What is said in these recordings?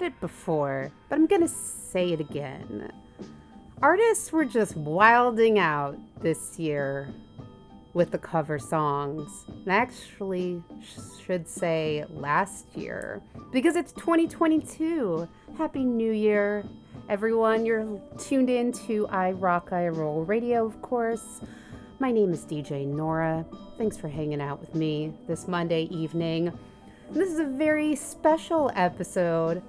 Said it before, but I'm to say it again. Artists were just wilding out this year with the cover songs. And I actually sh- should say last year because it's 2022. Happy New Year, everyone. You're tuned in to I Rock, I Roll Radio, of course. My name is DJ Nora. Thanks for hanging out with me this Monday evening. This is a very special episode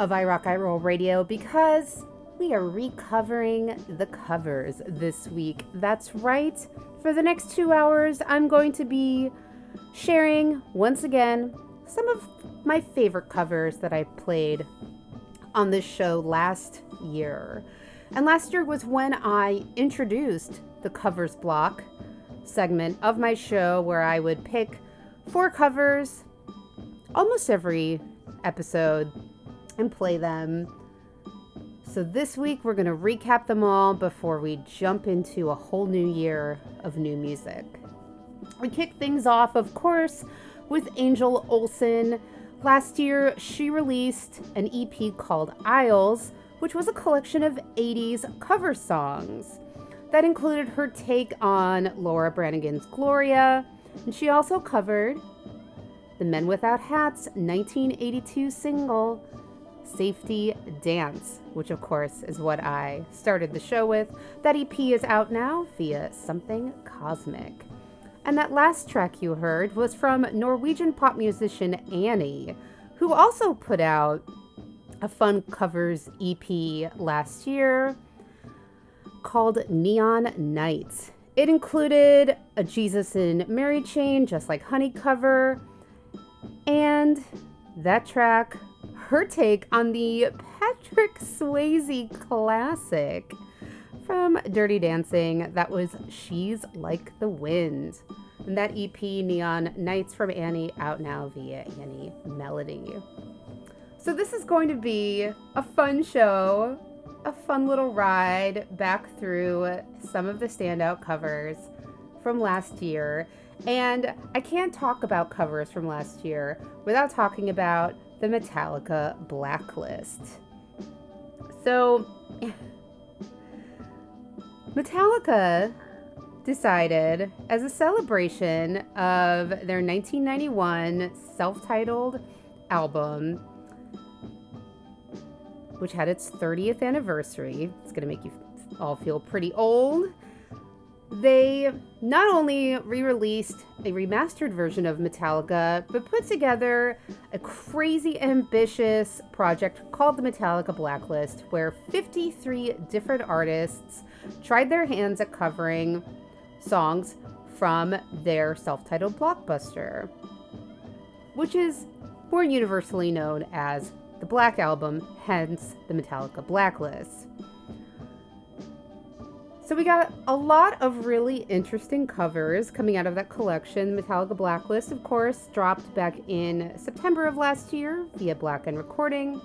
of I Rock, I Roll Radio because we are recovering the covers this week. That's right. For the next two hours, I'm going to be sharing once again some of my favorite covers that I played on this show last year. And last year was when I introduced the covers block segment of my show where I would pick four covers almost every episode and play them. So this week we're going to recap them all before we jump into a whole new year of new music. We kick things off, of course, with Angel Olsen. Last year, she released an EP called Aisles, which was a collection of 80s cover songs that included her take on Laura Branigan's Gloria, and she also covered the Men Without Hats 1982 single Safety Dance, which of course is what I started the show with. That EP is out now via Something Cosmic. And that last track you heard was from Norwegian pop musician Annie, who also put out a fun covers EP last year called Neon Nights. It included a Jesus and Mary chain, just like Honey cover, and that track, her take on the Patrick Swayze classic from Dirty Dancing, that was She's Like the Wind. And that EP, Neon Nights from Annie, out now via Annie Melody. So, this is going to be a fun show, a fun little ride back through some of the standout covers from last year. And I can't talk about covers from last year without talking about the Metallica Blacklist. So, Metallica decided, as a celebration of their 1991 self titled album, which had its 30th anniversary, it's going to make you all feel pretty old. They not only re released a remastered version of Metallica, but put together a crazy ambitious project called the Metallica Blacklist, where 53 different artists tried their hands at covering songs from their self titled blockbuster, which is more universally known as the Black Album, hence the Metallica Blacklist. So we got a lot of really interesting covers coming out of that collection. Metallica Blacklist, of course, dropped back in September of last year via Blackened Recording.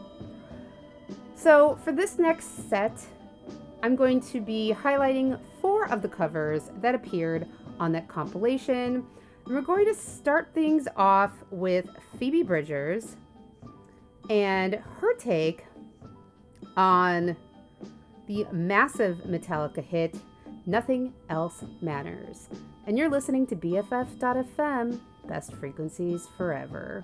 So for this next set, I'm going to be highlighting four of the covers that appeared on that compilation. We're going to start things off with Phoebe Bridgers and her take on the massive Metallica hit, Nothing Else Matters. And you're listening to BFF.FM, best frequencies forever.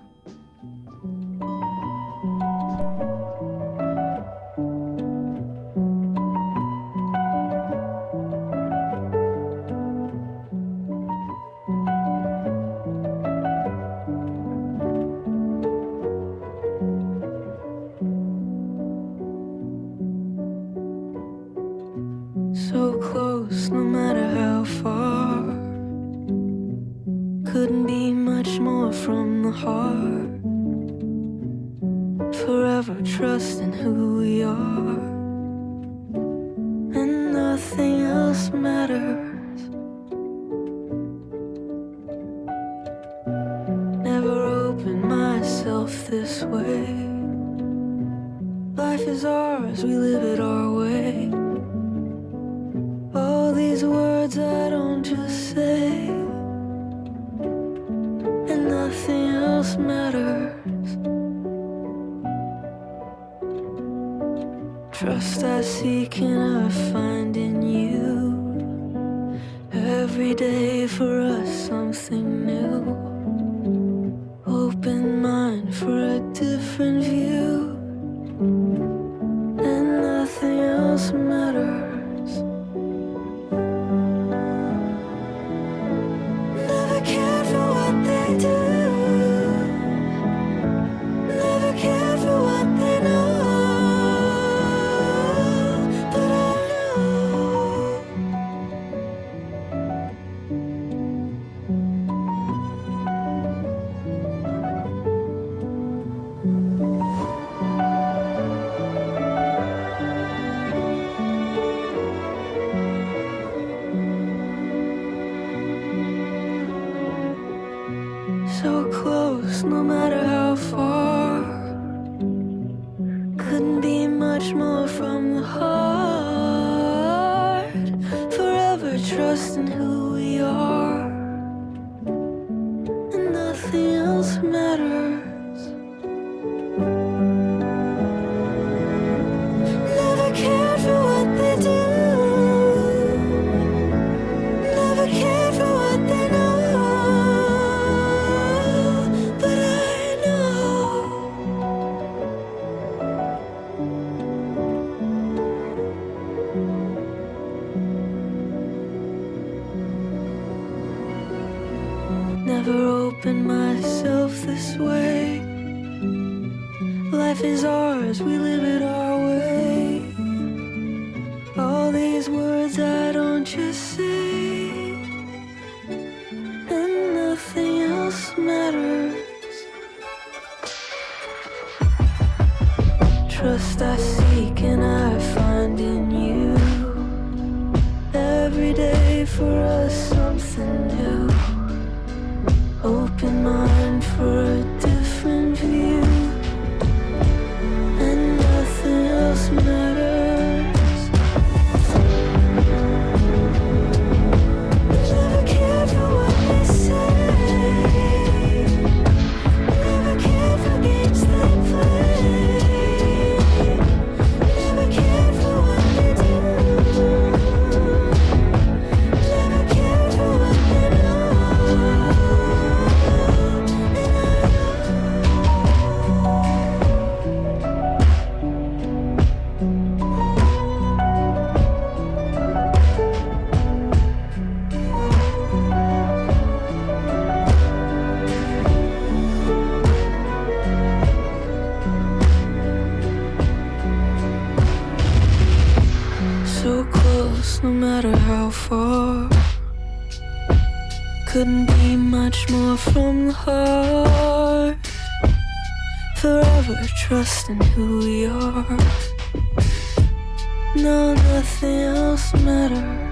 couldn't be much more from the heart. Forever trusting who we are. No, nothing else matters.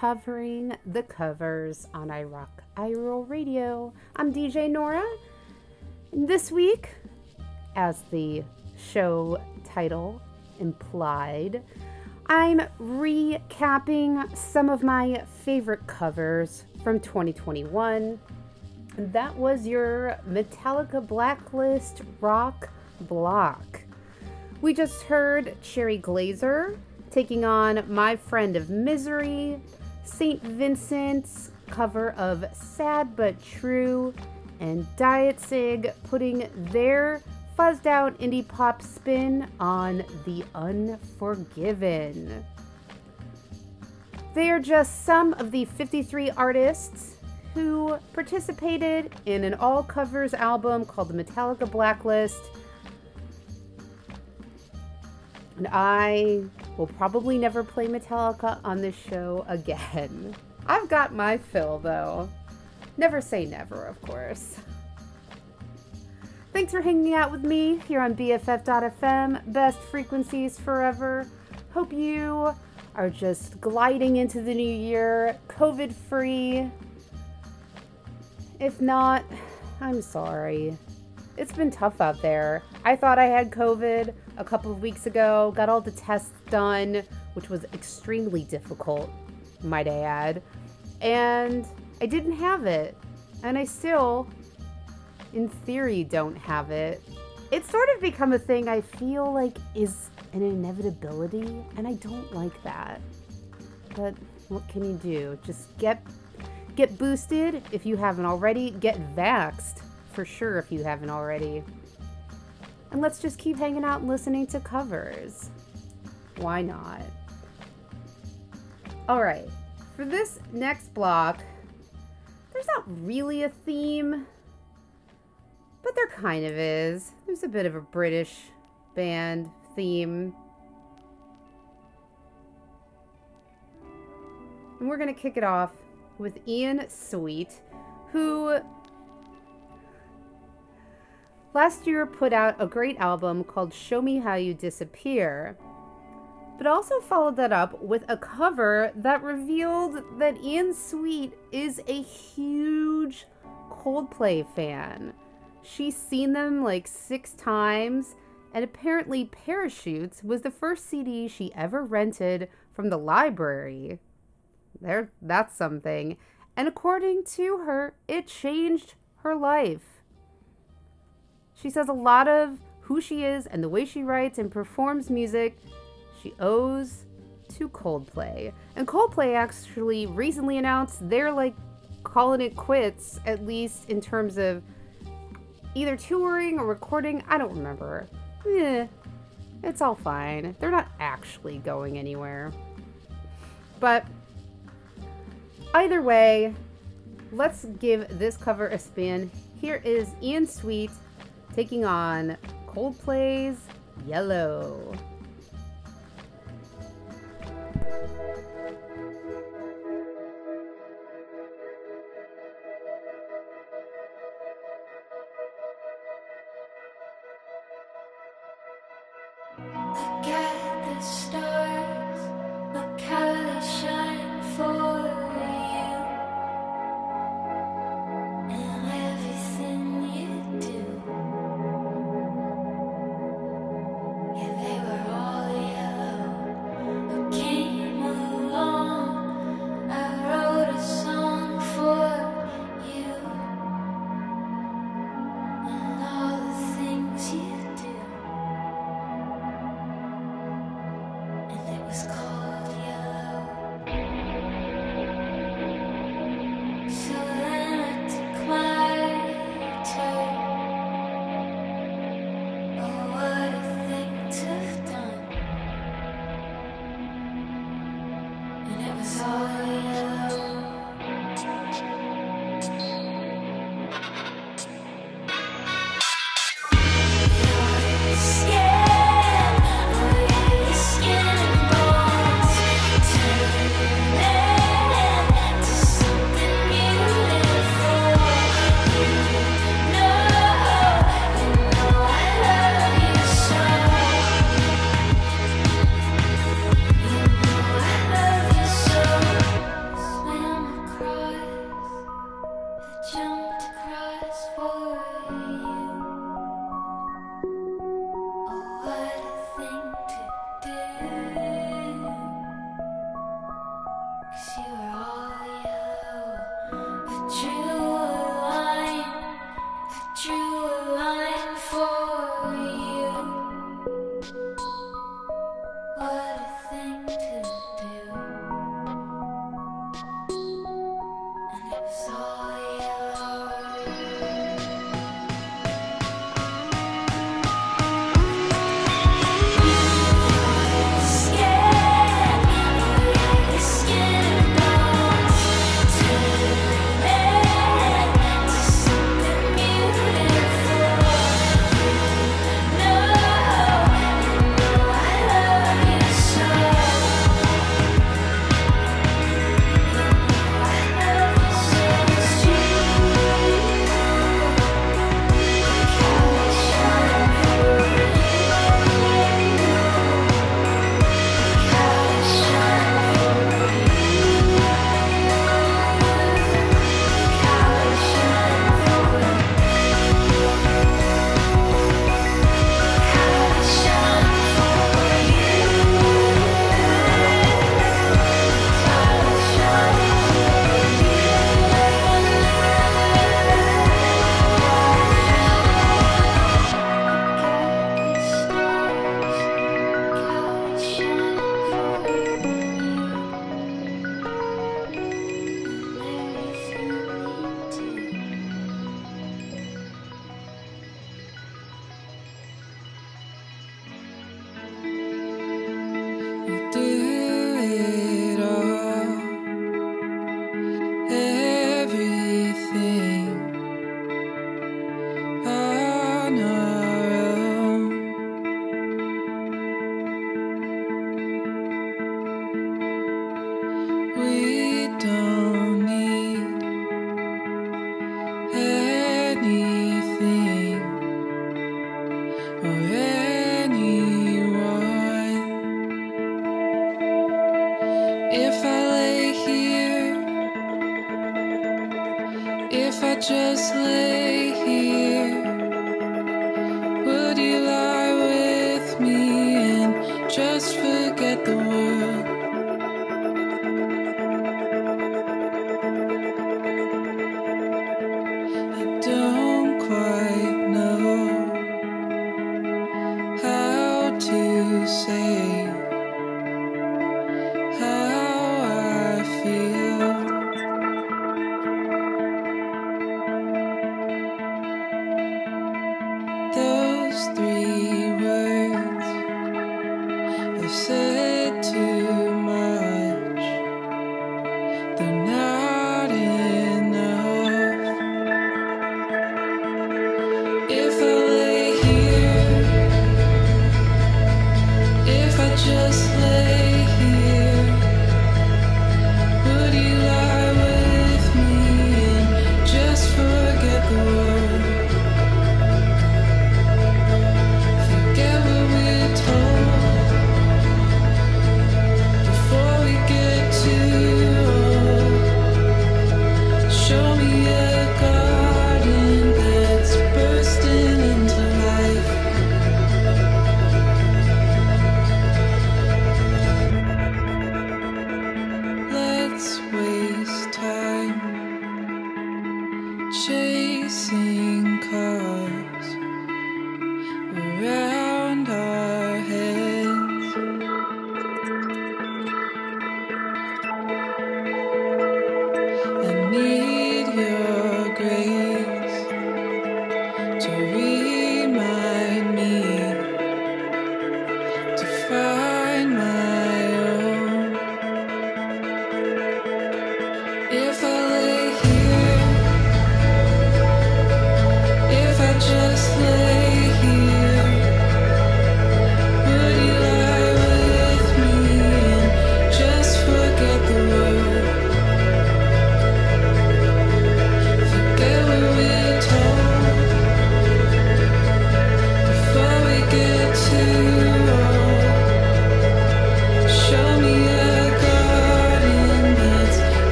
to Recovering the Covers on iRock iRoll Radio. I'm DJ Nora. This week, as the show title implied, I'm recapping some of my favorite covers from 2021. That was your Metallica Blacklist Rock Block. We just heard Cherry Glazerr taking on My Friend of Misery, St. Vincent's cover of Sad But True, and Diet Cig putting their fuzzed out indie pop spin on The Unforgiven. They are just some of the 53 artists who participated in an all covers album called the Metallica Blacklist. And I will probably never play Metallica on this show again. I've got my fill though. Never say never, of course. Thanks for hanging out with me here on BFF.fm, best frequencies forever. Hope you are just gliding into the new year, COVID free. If not, I'm sorry. It's been tough out there. I thought I had COVID a couple of weeks ago, got all the tests done, which was extremely difficult, might I add. And I didn't have it. And I still, in theory, don't have it. It's sort of become a thing I feel like is an inevitability, and I don't like that. But what can you do? Just get get boosted if you haven't already. Get vaxxed for sure if you haven't already. And let's just keep hanging out and listening to covers. Why not? All right, for this next block, there's not really a theme, but there kind of is. There's a bit of a British band theme. And we're going to kick it off with Ian Sweet, who last year put out a great album called Show Me How You Disappear, but also followed that up with a cover that revealed that Ian Sweet is a huge Coldplay fan. She's seen them like six times, and apparently, Parachutes was the first CD she ever rented from the library. There, that's something. And according to her, it changed her life. She says a lot of who she is and the way she writes and performs music she owes to Coldplay. And Coldplay actually recently announced they're like calling it quits, at least in terms of either touring or recording. I don't remember. Eh, it's all fine. They're not actually going anywhere. But either way, let's give this cover a spin. Here is Ian Sweet taking on Coldplay's Yellow.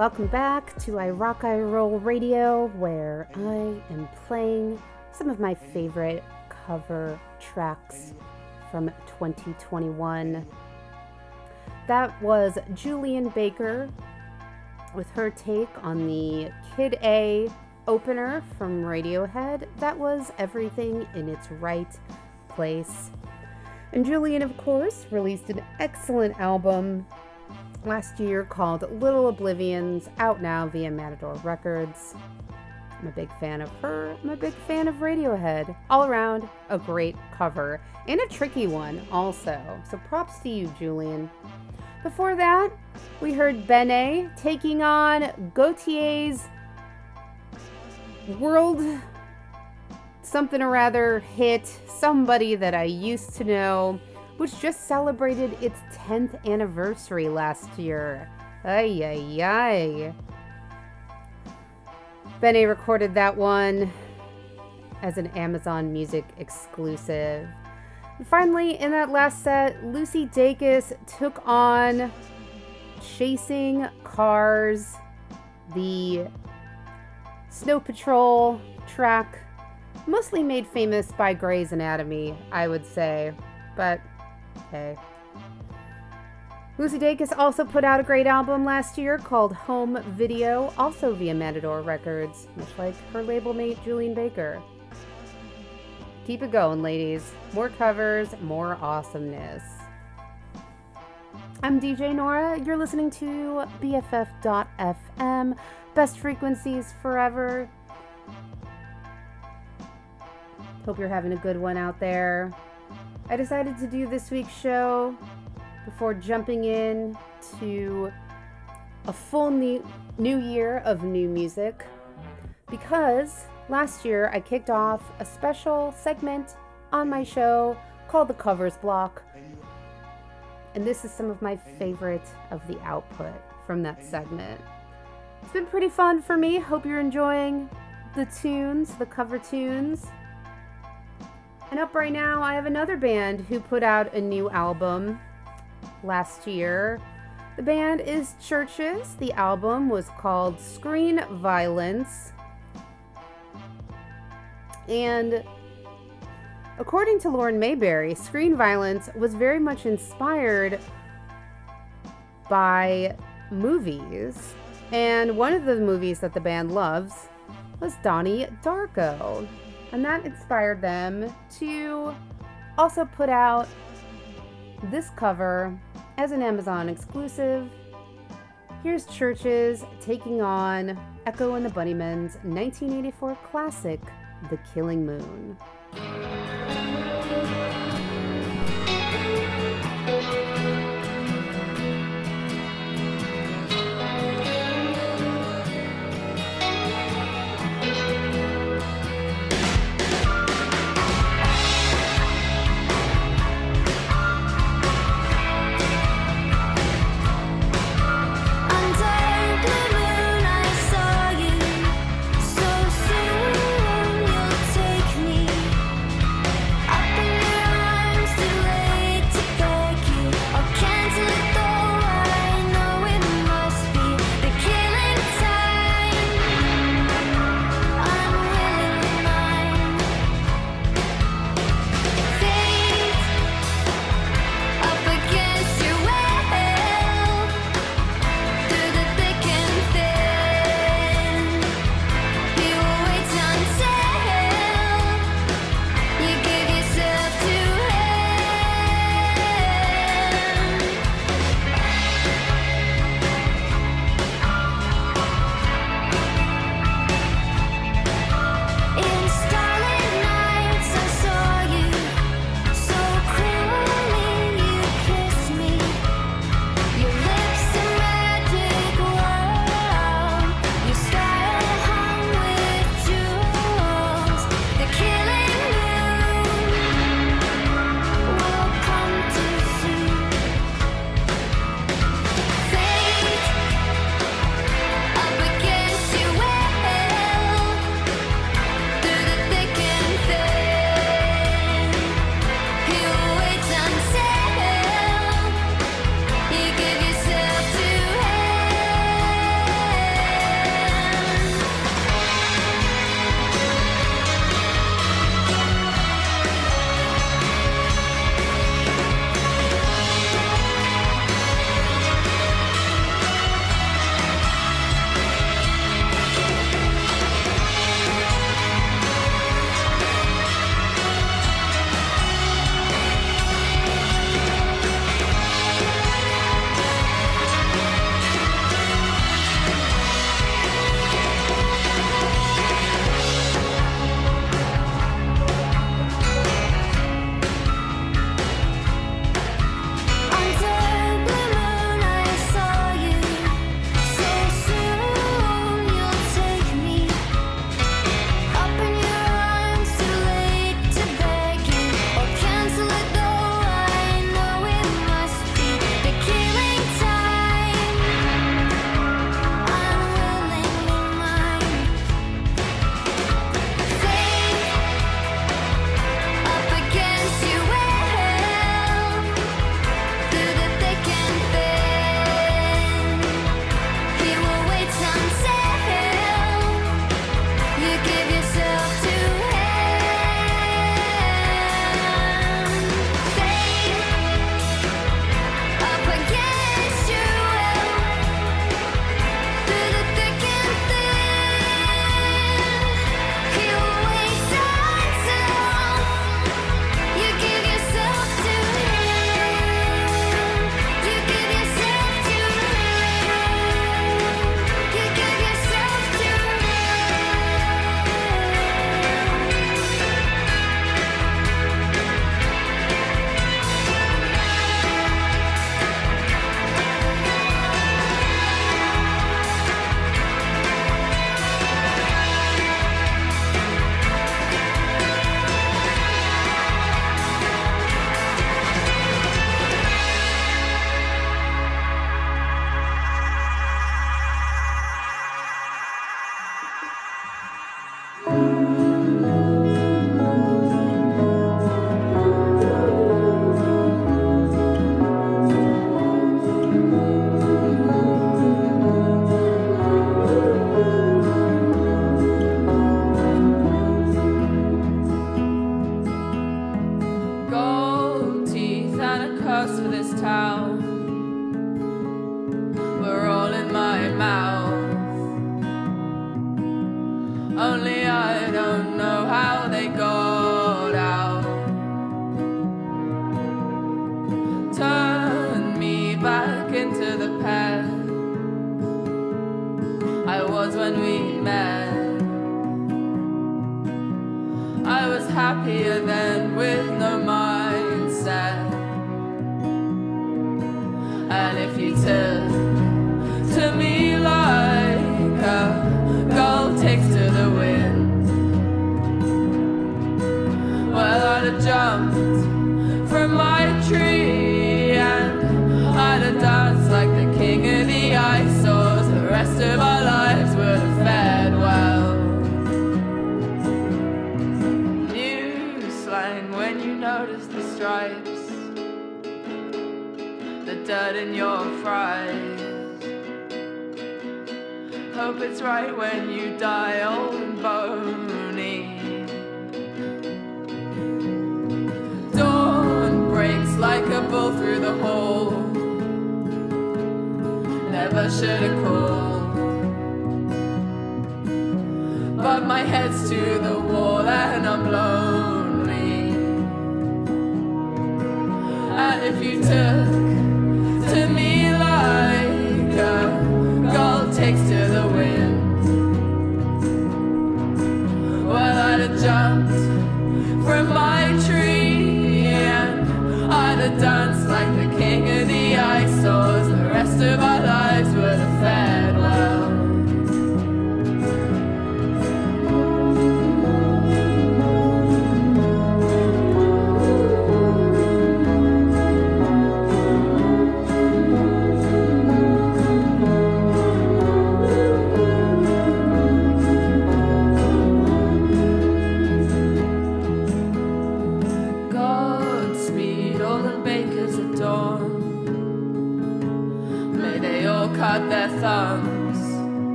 Welcome back to I Rock I Roll Radio, where I am playing some of my favorite cover tracks from 2021. That was Julien Baker with her take on the Kid A opener from Radiohead. That was everything in its right place. And Julien, of course, released an excellent album last year called Little Oblivions, out now via Matador Records. I'm a big fan of her. I'm a big fan of Radiohead. All around, a great cover and a tricky one, also. So props to you, Julien. Before that, we heard BENEE taking on Gotye's world something or other hit, somebody that I used to know, which just celebrated its 10th anniversary last year. Ay, ay, ay. BENEE recorded that one as an Amazon Music exclusive. And finally, in that last set, Lucy Dacus took on Chasing Cars, the Snow Patrol track, mostly made famous by Grey's Anatomy, I would say. But hey. Lucy Dacus also put out a great album last year called Home Video, also via Matador Records, much like her label mate Julien Baker. Keep it going, ladies. More covers, more awesomeness. I'm DJ Nora. You're listening to BFF.FM. Best frequencies forever. Hope you're having a good one out there. I decided to do this week's show before jumping in to a full new, new year of new music because last year I kicked off a special segment on my show called the Covers Block. And this is some of my favorite of the output from that segment. It's been pretty fun for me. Hope you're enjoying the tunes, the cover tunes. And up right now, I have another band who put out a new album last year. The band is CHVRCHES. The album was called Screen Violence. And according to Lauren Mayberry, Screen Violence was very much inspired by movies. And one of the movies that the band loves was Donnie Darko. And that inspired them to also put out this cover as an Amazon exclusive. Here's CHVRCHES taking on Echo and the Bunnymen's 1984 classic, The Killing Moon.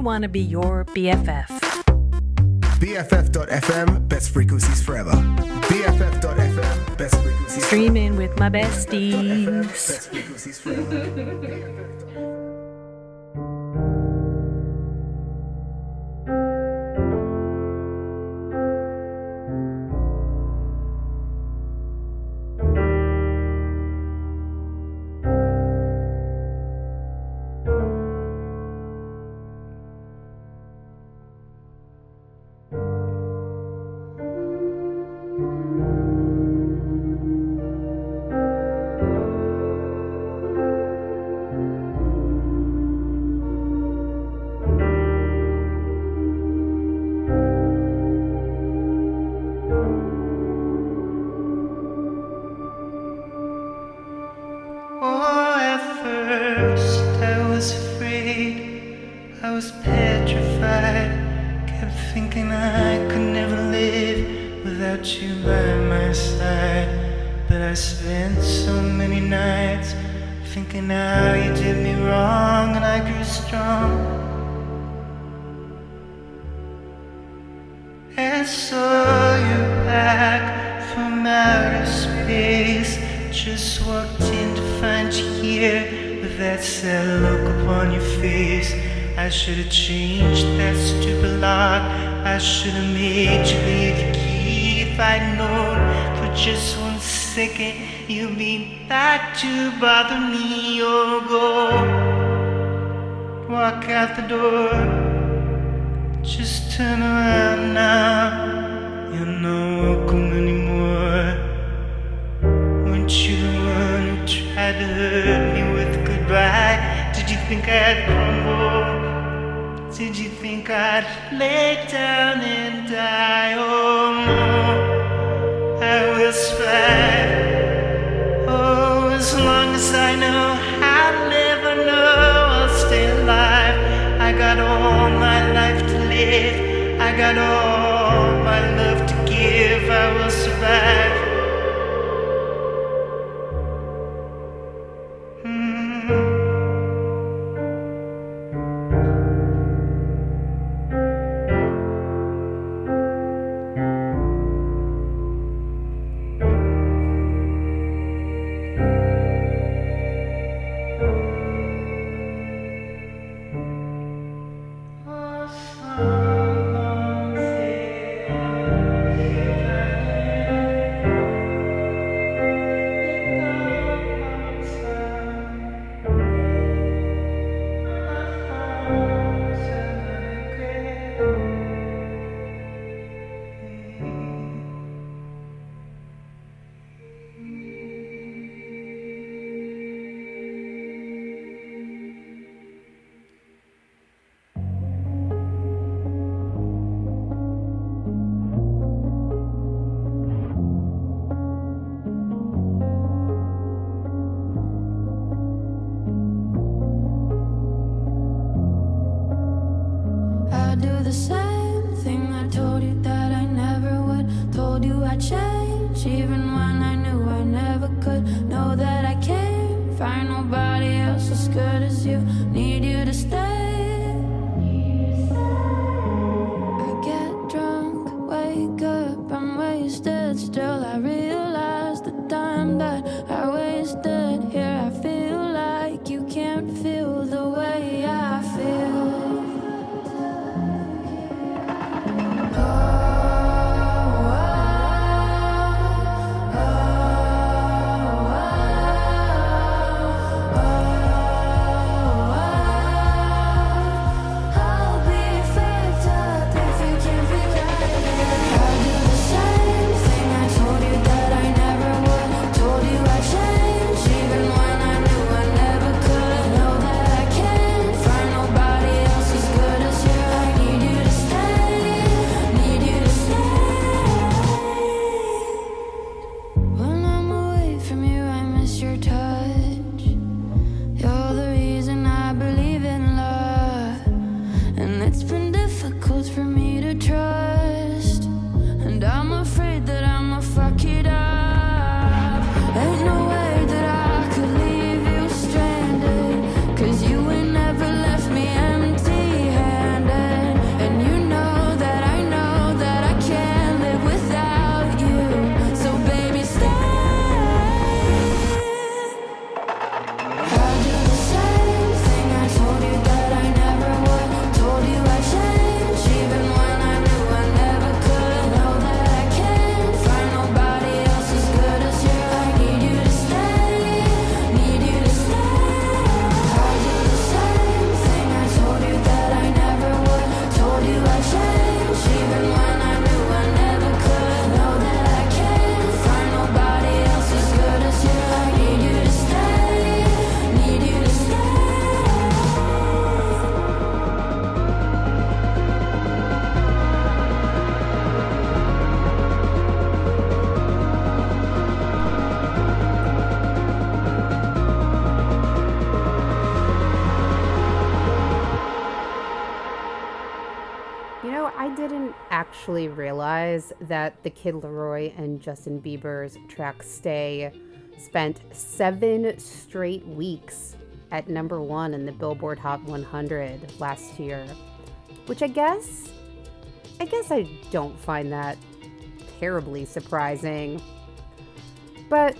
Want to be your BFF. BFF.fm, best frequencies forever. BFF.fm, best frequencies. Streaming with my besties. mean that you bother me or go walk out the door? Just turn around now, you're not welcome anymore. Won't you the one who try to hurt me with goodbye? Did you think I'd crumble? Did you think I'd lay down and die? Oh no, I will survive long as I know I'll never know I'll stay alive. I got all my life to live. I got all my love to give. I will survive. that the Kid LAROI and Justin Bieber's track Stay spent seven straight weeks at number one in the Billboard Hot 100 last year, which I guess, I guess I don't find that terribly surprising. But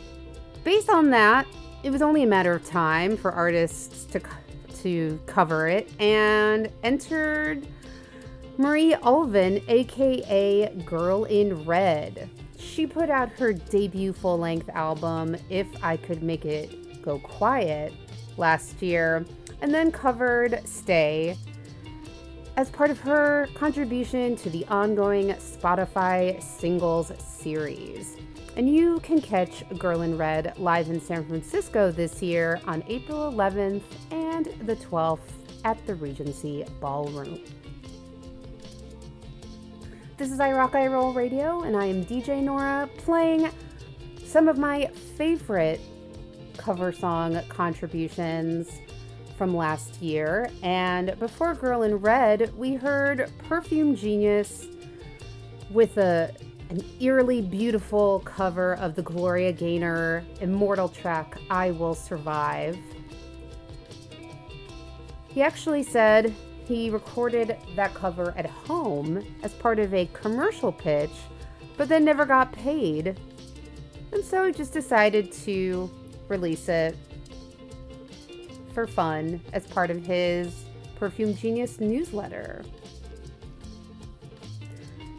based on that, it was only a matter of time for artists to, to cover it and entered Marie Ulven, aka Girl in Red. She put out her debut full length album, If I Could Make It Go Quiet, last year, and then covered Stay as part of her contribution to the ongoing Spotify singles series. And you can catch Girl in Red live in San Francisco this year on April 11th and the 12th at the Regency Ballroom. This is I Rock I Roll Radio, and I am DJ Nora playing some of my favorite cover song contributions from last year. And before Girl in Red, we heard Perfume Genius with a an eerily beautiful cover of the Gloria Gaynor immortal track I Will Survive. He actually said he recorded that cover at home as part of a commercial pitch, but then never got paid. And so he just decided to release it for fun as part of his Perfume Genius newsletter.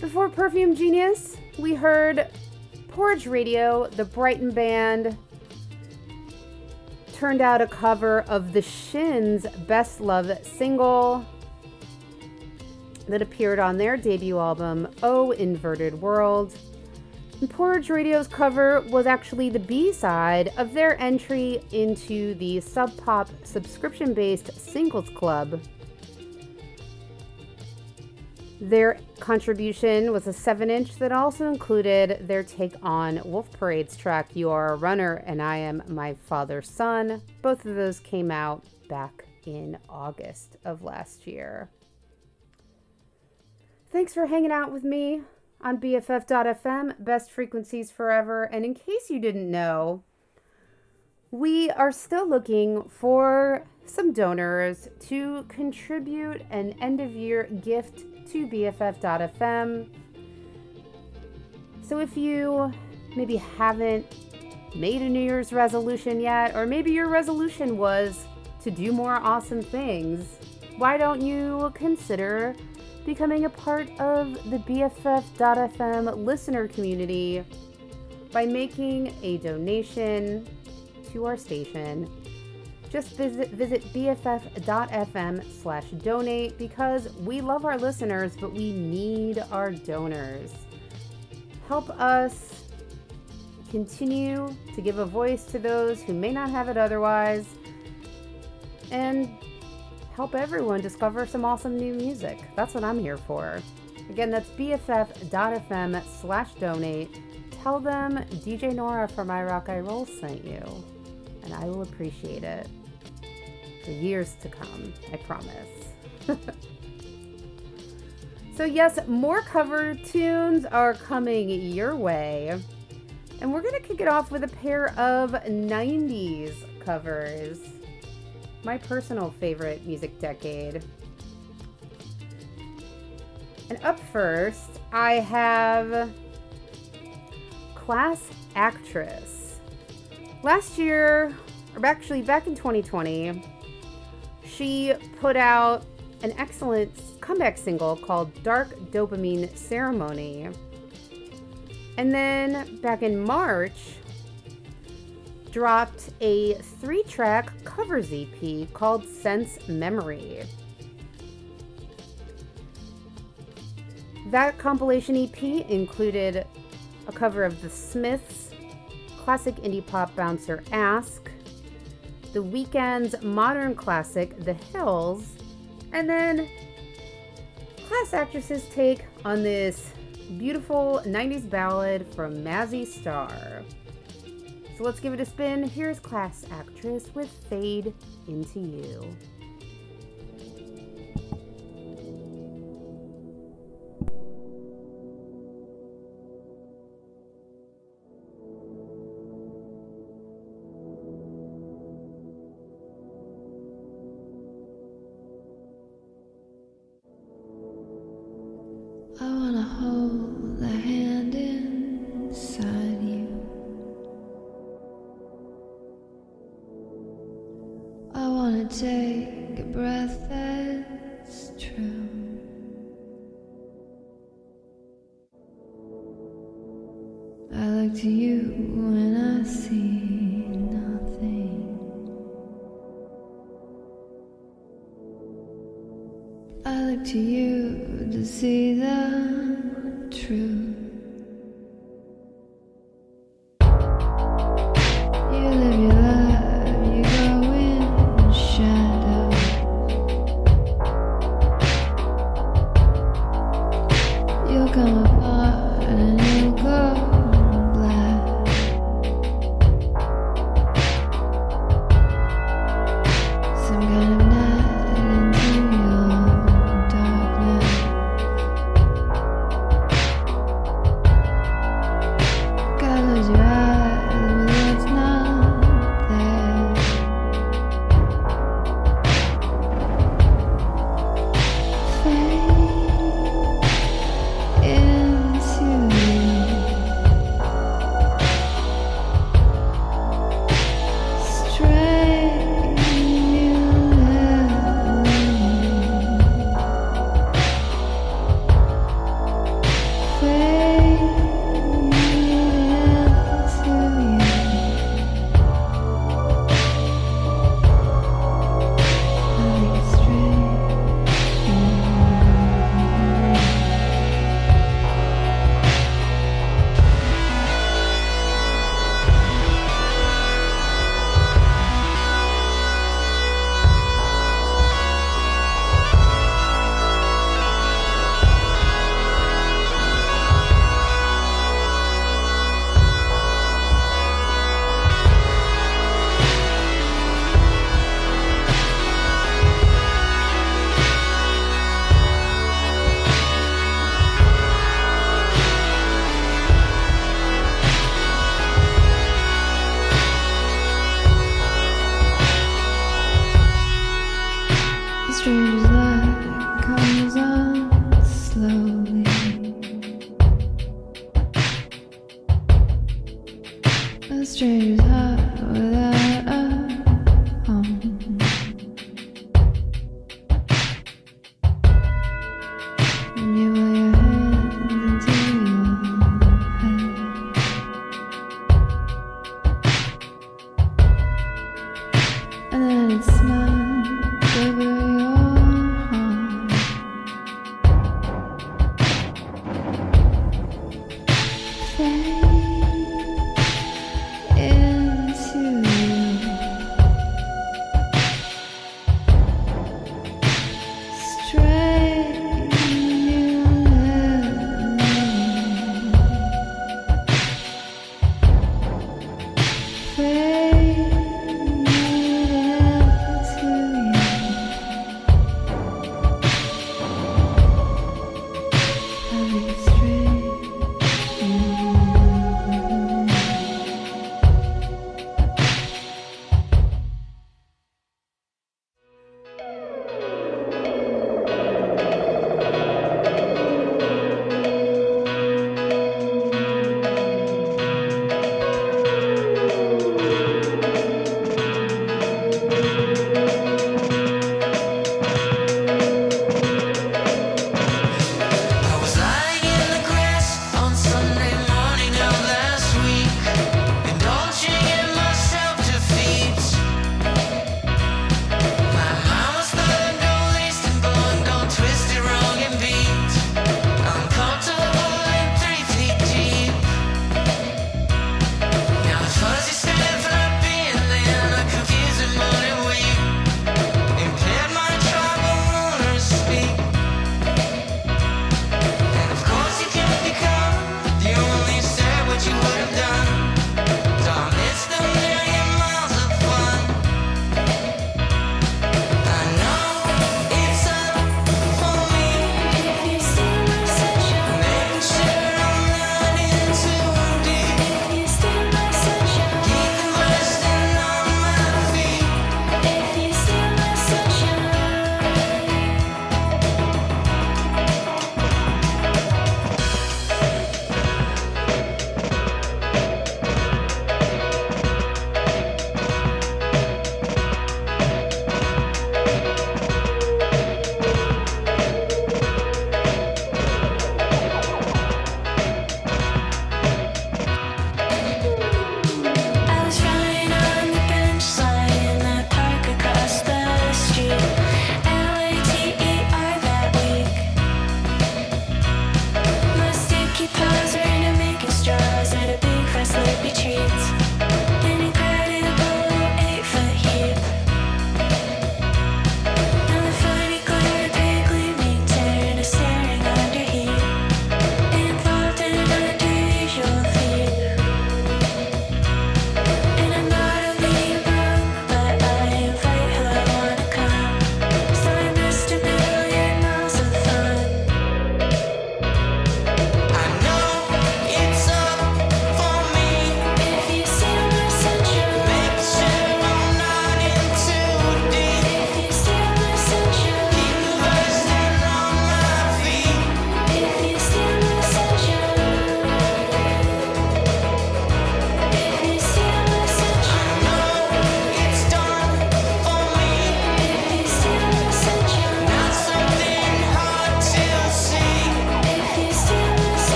Before Perfume Genius, we heard Porridge Radio, the Brighton band, turned out a cover of the Shins' Best Love single that appeared on their debut album, Oh Inverted World. And Porridge Radio's cover was actually the B side of their entry into the Sub Pop subscription based singles club their contribution was a 7 inch that also included their take on Wolf Parade's track You Are a Runner and I Am My Father's Son. Both of those came out back in August of last year. Thanks for hanging out with me on BFF.fm, best frequencies forever. And in case you didn't know, we are still looking for some donors to contribute an end of year gift to BFF.fm. So if you maybe haven't made a New Year's resolution yet, or maybe your resolution was to do more awesome things, why don't you consider becoming a part of the BFF.fm listener community by making a donation to our station. Just visit visit bff.fm slash donate because we love our listeners but we need our donors. Help us continue to give a voice to those who may not have it otherwise. And help everyone discover some awesome new music that's what i'm here for again that's bff.fm slash donate tell them dj nora from i rock i roll sent you and I will appreciate it for years to come, I promise. so, yes, more cover tunes are coming your way. And we're going to kick it off with a pair of 90s covers. My personal favorite music decade. And up first, I have Class Actress. Last year, or actually back in 2020, she put out an excellent comeback single called Dark Dopamine Ceremony. And then back in March, dropped a three track covers EP called Sense Memory. That compilation EP included a cover of The Smiths' classic indie pop bouncer Ask, The Weeknd's modern classic The Hills, and then Class Actress's take on this beautiful 90s ballad from Mazzy Star. So let's give it a spin. Here's Class Actress with Fade Into You.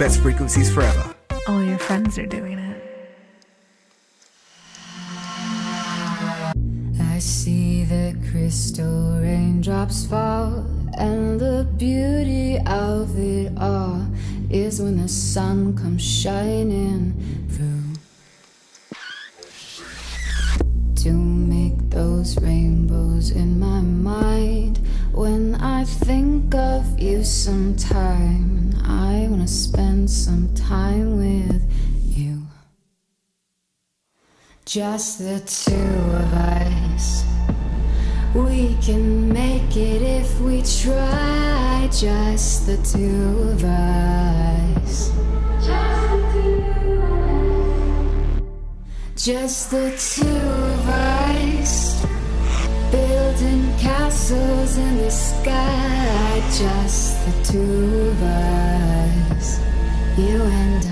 best frequencies forever. the two of us. We can make it if we try, just the two of us. Just the two of us. Building castles in the sky, just the two of us. You and I.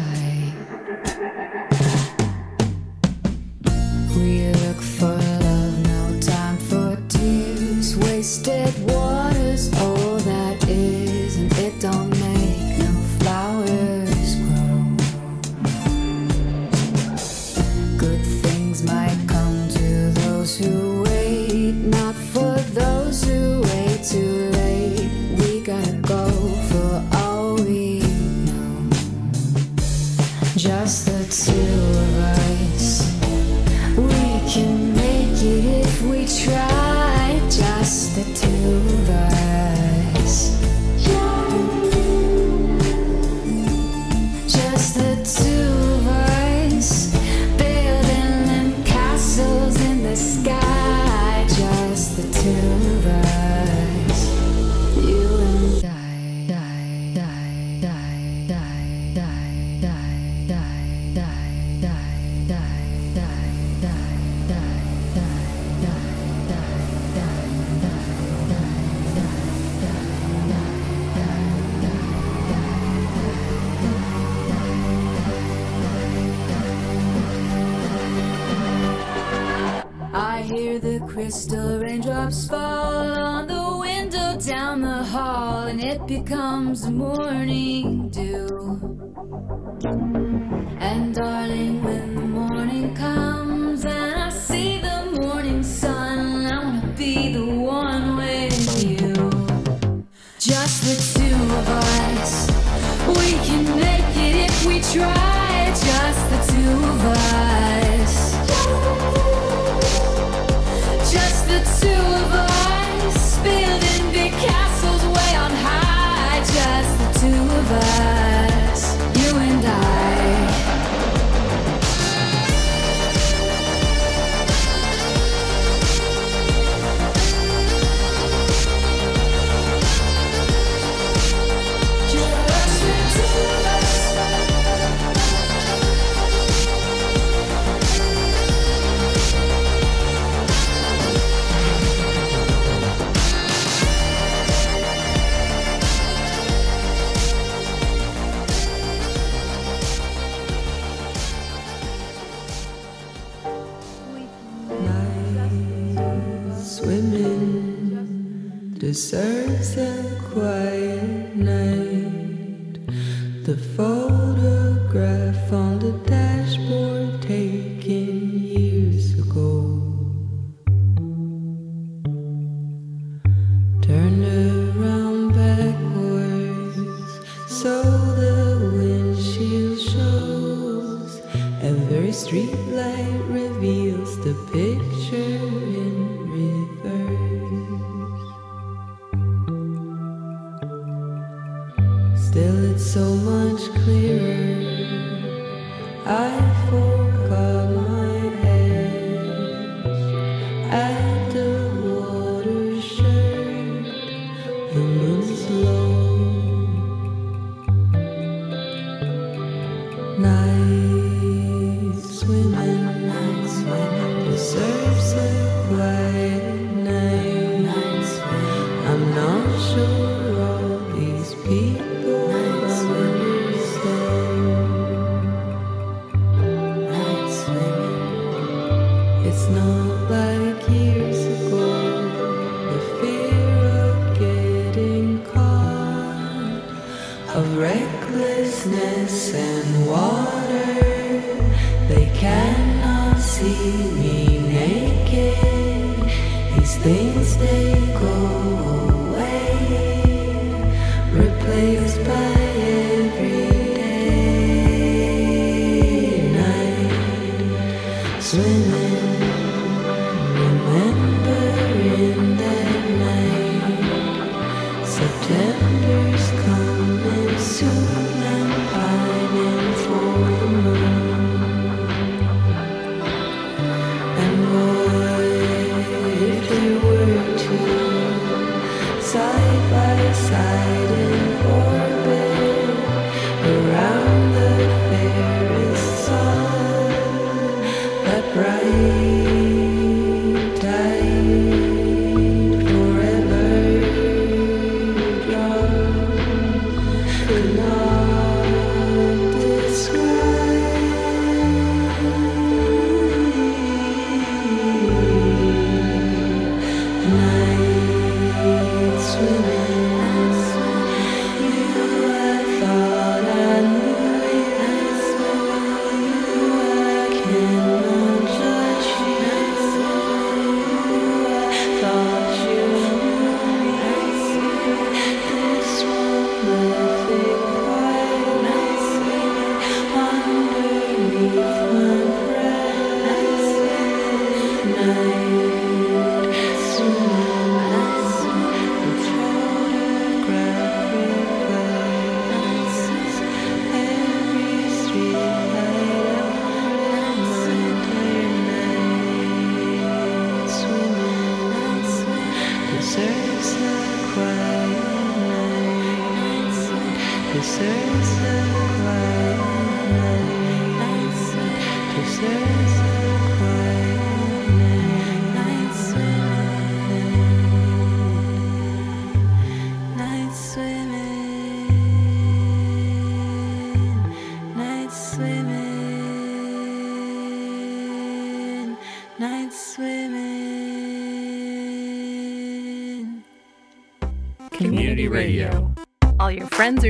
September's coming soon, I'm pining for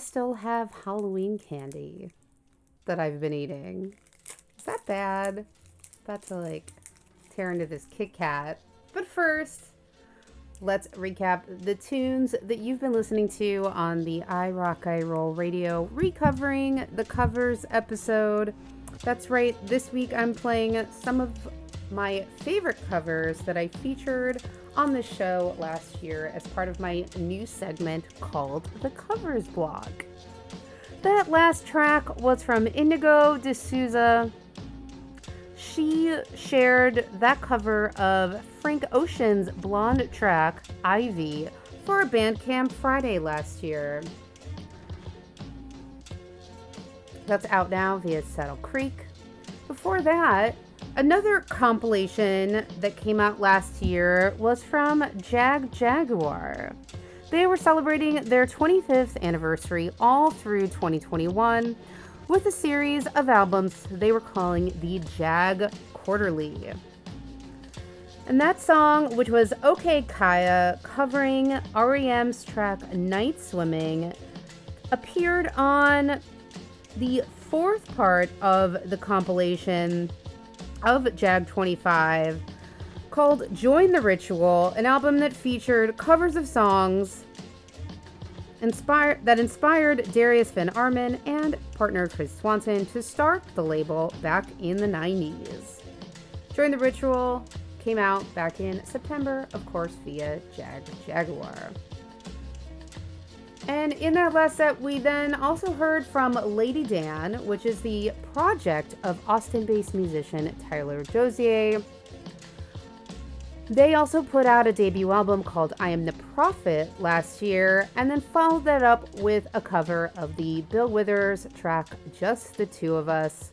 Still have Halloween candy that I've been eating. Is that bad? About to like tear into this Kit Kat. But first, let's recap the tunes that you've been listening to on the I Rock I Roll radio, recovering the covers episode. That's right, this week I'm playing some of my favorite covers that I featured on the show last year as part of my new segment called the Covers Blog. That last track was from Indigo De Souza. She shared that cover of Frank Ocean's blonde track, Ivy, for a Bandcamp Friday last year. That's out now via Saddle Creek. Before that, another compilation that came out last year was from Jagjaguwar. They were celebrating their 25th anniversary all through 2021 with a series of albums they were calling the Jag Quarterly. And that song, which was Okay Kaya covering REM's track Night Swimming, appeared on the fourth part of the compilation of Jag 25 called Join the Ritual, an album that featured covers of songs inspired that inspired Darius Van Arman and partner Chris Swanson to start the label back in the 90s. Join the Ritual came out back in September, of course, via Jag Jaguar. And in that last set, we then also heard from Lady Dan, which is the project of Austin based musician Tyler Dozier. They also put out a debut album called I Am the Prophet last year, and then followed that up with a cover of the Bill Withers track Just the Two of Us.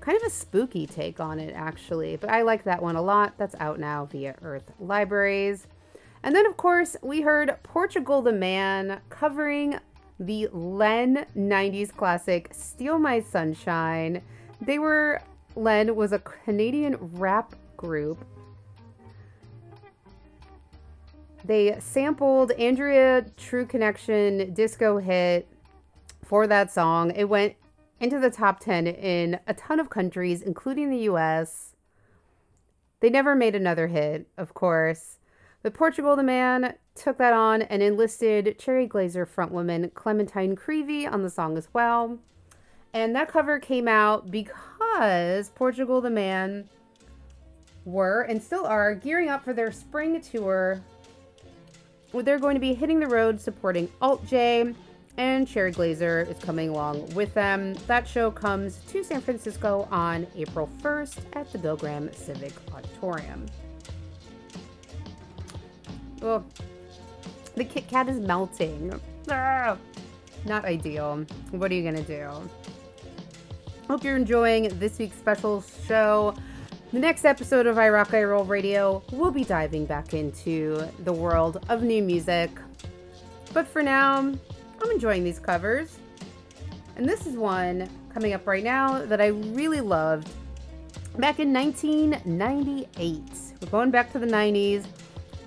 Kind of a spooky take on it, actually, but I like that one a lot. That's out now via Earth Libraries. And then, of course, we heard Portugal the Man covering the Len 90s classic Steal My Sunshine. They were, Len was a Canadian rap group. They sampled Andrea True Connection disco hit for that song. It went into the top 10 in a ton of countries, including the US. They never made another hit, of course. But Portugal the Man took that on and enlisted Cherry Glazerr frontwoman Clementine Creevy on the song as well. And that cover came out because Portugal the Man were and still are gearing up for their spring tour. They're going to be hitting the road supporting Alt J, and Cherry Glazerr is coming along with them. That show comes to San Francisco on April 1st at the Bill Graham Civic Auditorium. Oh, the Kit Kat is melting. Ah, not ideal. What are you gonna do? Hope you're enjoying this week's special show. The next episode of I Rock I Roll Radio will be diving back into the world of new music. But for now, I'm enjoying these covers. And this is one coming up right now that I really loved. Back in 1998, we're going back to the 90s.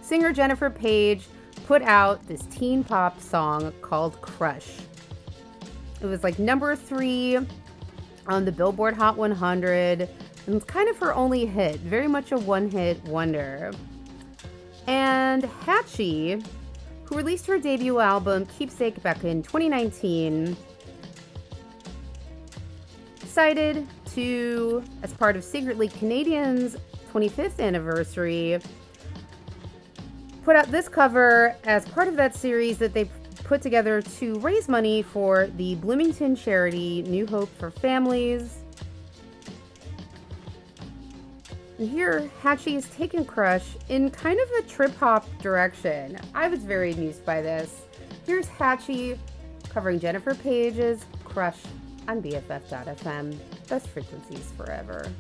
Singer Jennifer Page put out this teen pop song called Crush. It was like number three on the Billboard Hot 100, and it's kind of her only hit, very much a one hit wonder. And Hatchie, who released her debut album Keepsake back in 2019, decided to, as part of Secretly Canadian's 25th anniversary, put out this cover as part of that series that they put together to raise money for the Bloomington charity New Hope for Families. And here, Hatchie is taking Crush in kind of a trip hop direction. I was very amused by this. Here's Hatchie covering Jennifer Page's Crush on BFF.fm. Best frequencies forever.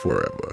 Forever.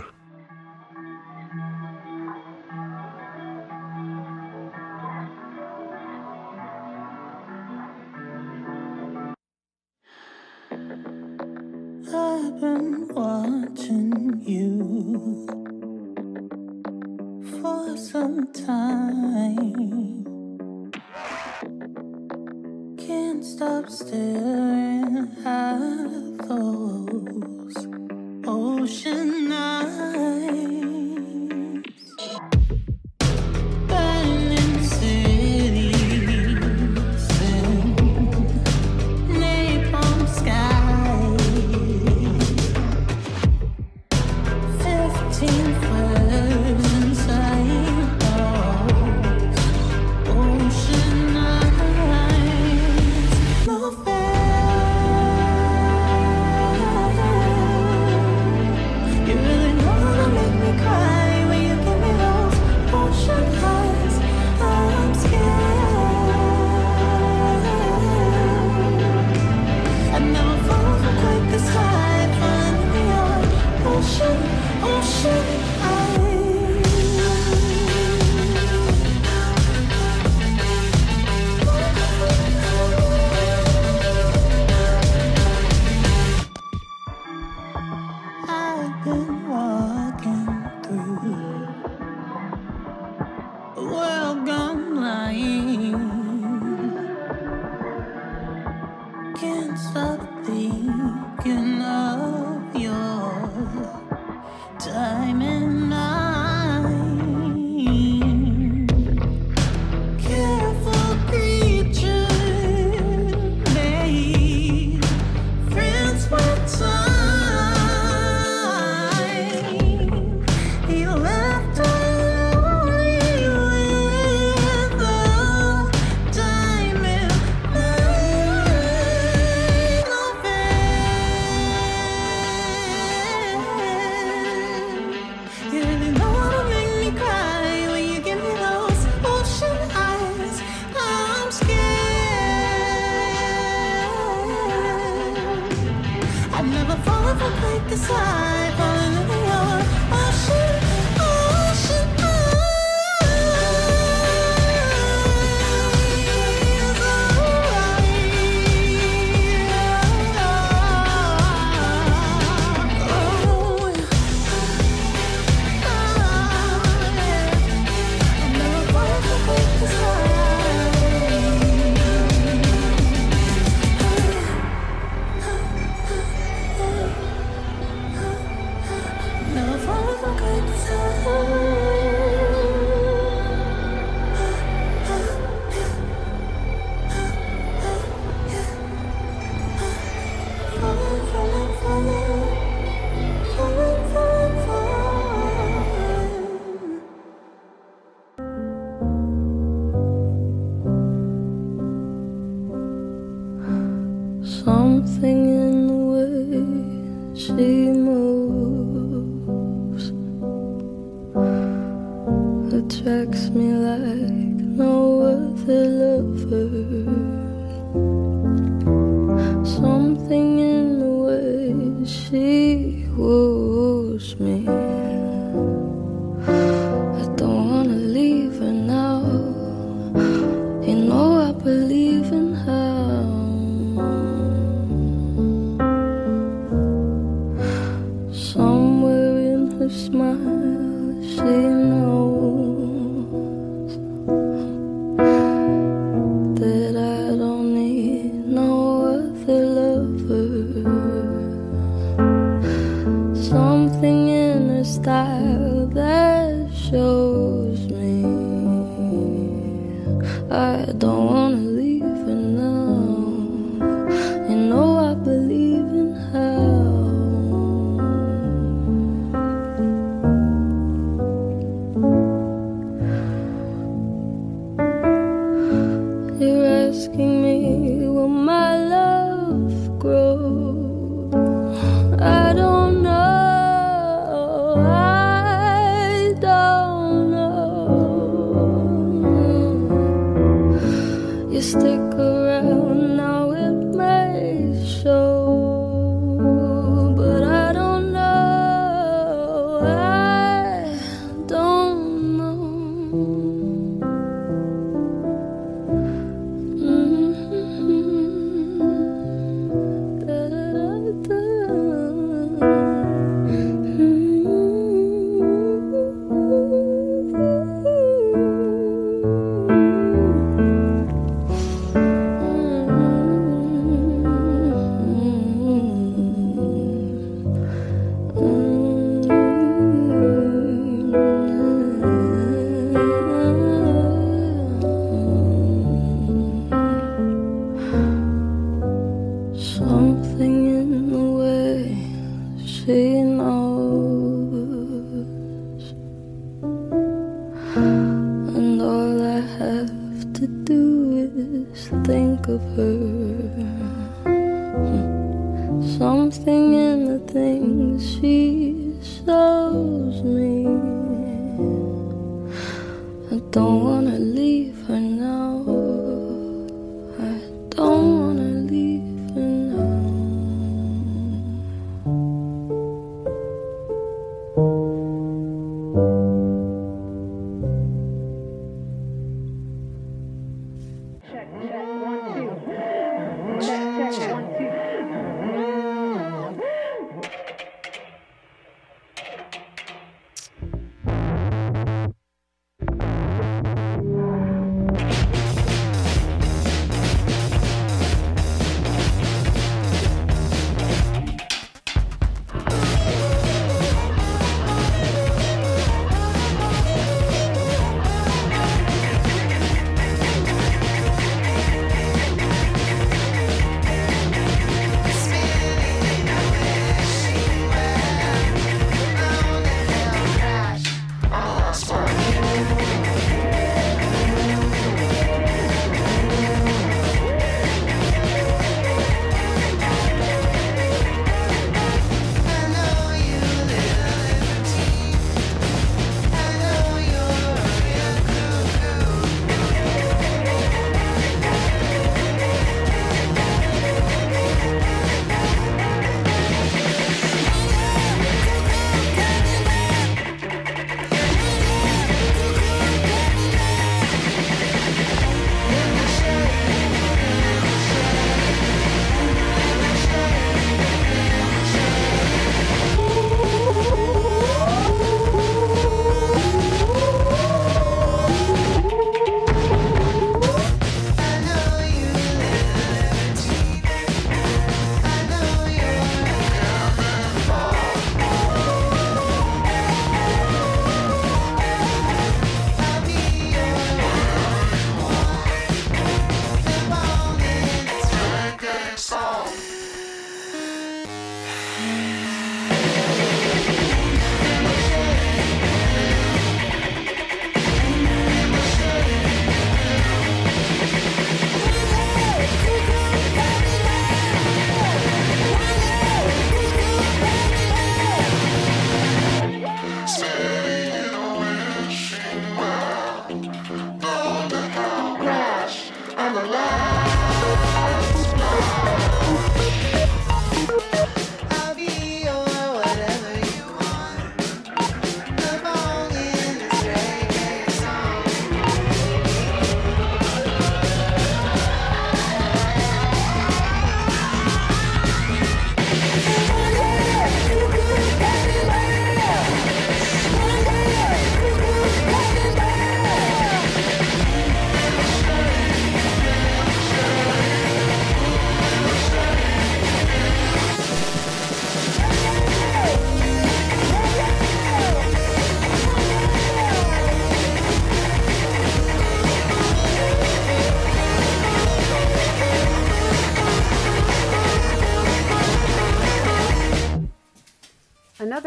Attracts me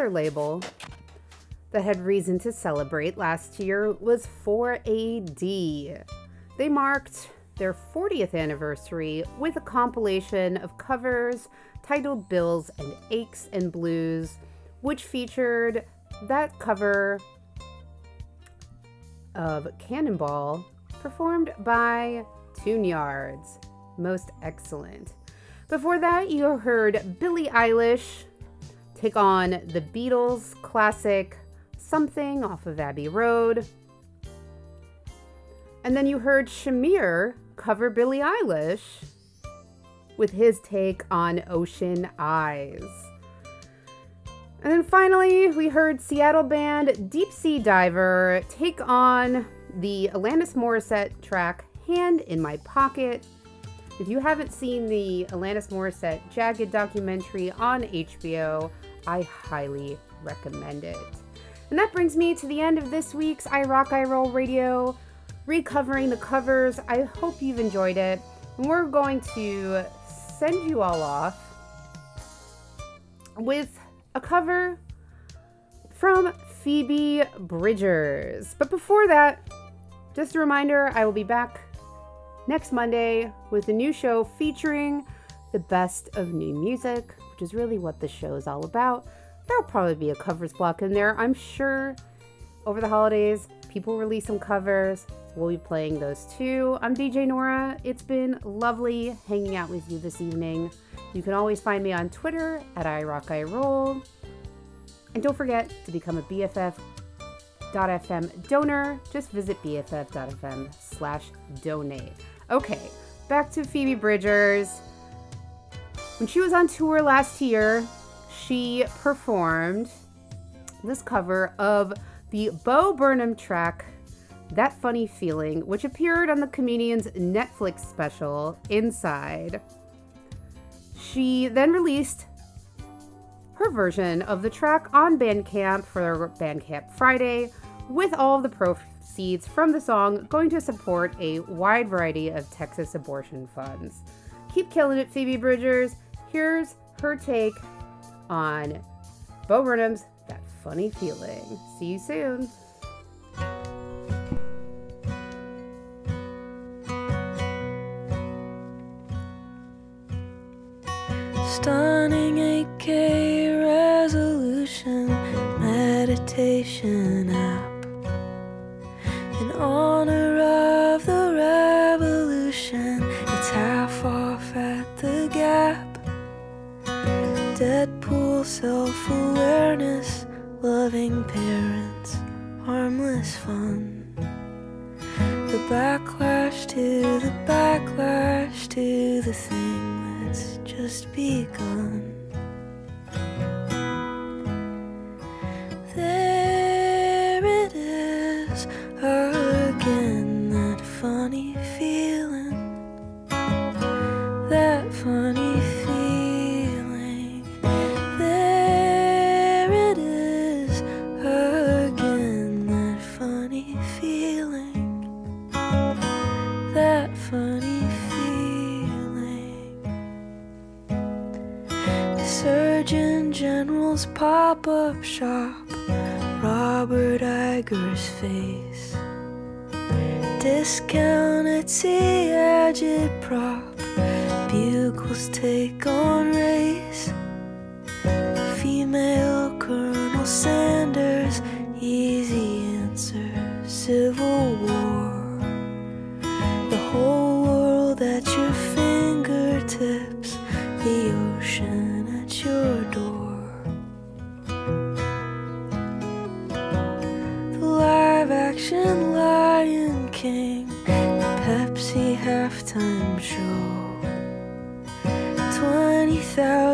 another label that had reason to celebrate last year was 4AD. They marked their 40th anniversary with a compilation of covers titled Bills and Aches and Blues, which featured that cover of Cannonball performed by Tune Yards. Most excellent. Before that, you heard Billie Eilish take on the Beatles classic Something off of Abbey Road. And then you heard Shamir cover Billie Eilish with his take on Ocean Eyes. And then finally, we heard Seattle band Deep Sea Diver take on the Alanis Morissette track Hand in My Pocket. If you haven't seen the Alanis Morissette Jagged documentary on HBO, I highly recommend it. And that brings me to the end of this week's I Rock I Roll Radio, recovering the covers. I hope you've enjoyed it. And we're going to send you all off with a cover from Phoebe Bridgers. But before that, just a reminder I will be back next Monday with a new show featuring the best of new music, which is really what the show is all about. There'll probably be a covers block in there. I'm sure over the holidays, people release some covers. So we'll be playing those too. I'm DJ Nora. It's been lovely hanging out with you this evening. You can always find me on Twitter at iRockIRoll. And don't forget to become a BFF.FM donor. Just visit BFF.FM slash donate. Okay, back to Phoebe Bridgers. When she was on tour last year, she performed this cover of the Bo Burnham track That Funny Feeling, which appeared on the comedian's Netflix special Inside. She then released her version of the track on Bandcamp for Bandcamp Friday, with all of the proceeds from the song going to support a wide variety of Texas abortion funds. Keep killing it, Phoebe Bridgers. Here's her take on Bo Burnham's That Funny Feeling. See you soon. Stunning 8K resolution meditation app in honor self awareness, loving parents, harmless fun. The backlash to the backlash to the thing that's just begun. Pop up shop. Robert Iger's face. Discounted tea agitprop. Bugles take on race. Female Colonel Sanders. Easy answer. Civil 20,000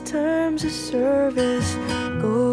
terms of service, going